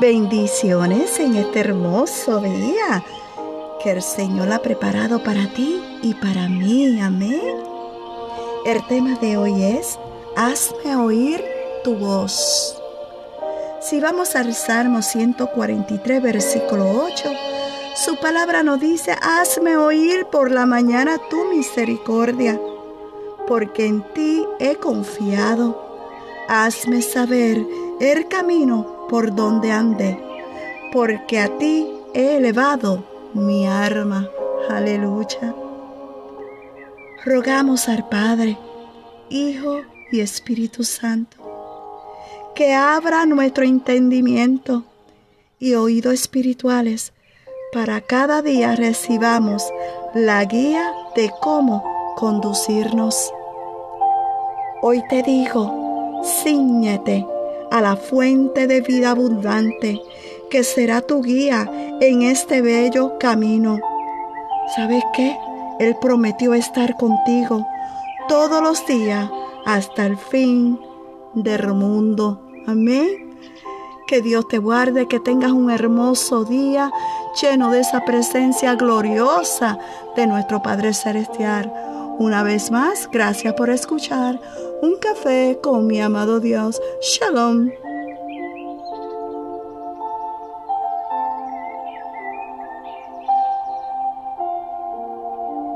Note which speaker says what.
Speaker 1: Bendiciones en este hermoso día que el Señor ha preparado para ti y para mí. Amén. El tema de hoy es, hazme oír tu voz. Si vamos al Salmo 143, versículo 8, su palabra nos dice, hazme oír por la mañana tu misericordia, porque en ti he confiado. Hazme saber el camino por donde ande, porque a ti he elevado mi arma. Aleluya. Rogamos al Padre, Hijo y Espíritu Santo, que abra nuestro entendimiento y oídos espirituales para cada día recibamos la guía de cómo conducirnos. Hoy te digo, ciñete a la fuente de vida abundante, que será tu guía en este bello camino. ¿Sabes qué? Él prometió estar contigo todos los días hasta el fin del mundo. Amén. Que Dios te guarde, que tengas un hermoso día lleno de esa presencia gloriosa de nuestro Padre Celestial. Una vez más, gracias por escuchar un café con mi amado Dios. Shalom.